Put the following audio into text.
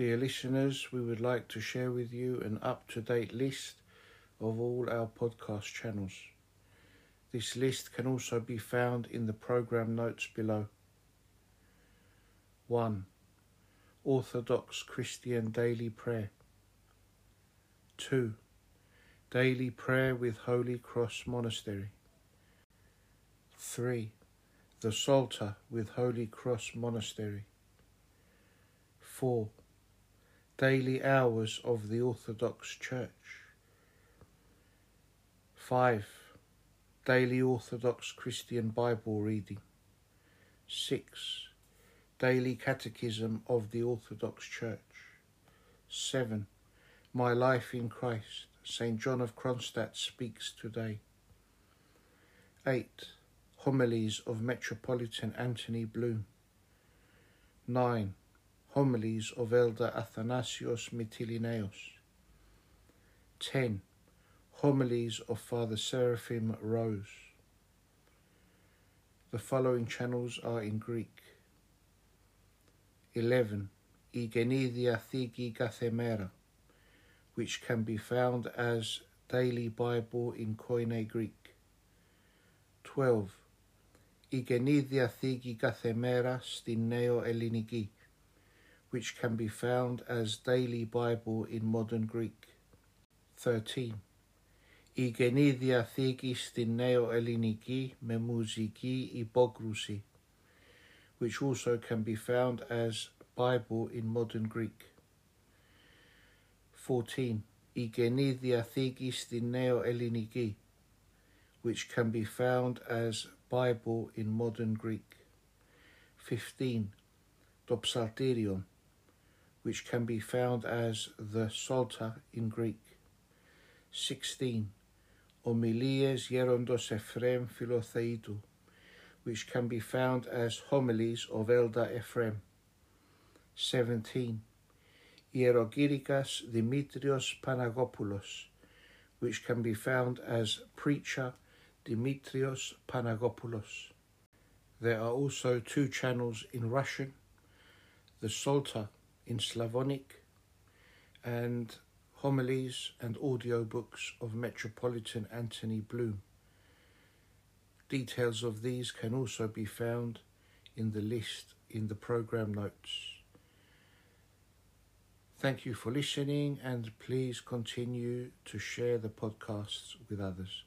Dear listeners, we would like to share with you an up to date list of all our podcast channels. This list can also be found in the program notes below. 1. Orthodox Christian Daily Prayer. 2. Daily Prayer with Holy Cross Monastery. 3. The Psalter with Holy Cross Monastery. 4. Daily Hours of the Orthodox Church. 5. Daily Orthodox Christian Bible Reading. 6. Daily Catechism of the Orthodox Church. 7. My Life in Christ. St. John of Kronstadt speaks today. 8. Homilies of Metropolitan Anthony Bloom. 9. Homilies of Elder Athanasios Mitilinaios. 10. Homilies of Father Seraphim Rose. The following channels are in Greek. 11. Η Γενίδια Gathemera, which can be found as Daily Bible in Koine Greek. 12. Η Γενίδια Gathemera Stineo στην which can be found as Daily Bible in modern Greek. 13. Η Καινή Διαθήκη στην Νέο Ελληνική με μουσική which also can be found as Bible in modern Greek. 14. Η Καινή Διαθήκη στην Νέο which can be found as Bible in modern Greek. 15. Το Ψαλτήριον, which can be found as the Psalter in Greek. 16. Homilies Gerondos Ephraim Philotheitou, which can be found as homilies of Elder Ephraim. 17. Hierogyricas Dimitrios Panagopoulos, which can be found as Preacher Dimitrios Panagopoulos. There are also two channels in Russian, the Psalter in Slavonic, and homilies and audiobooks of Metropolitan Anthony Bloom. Details of these can also be found in the list in the program notes. Thank you for listening and please continue to share the podcasts with others.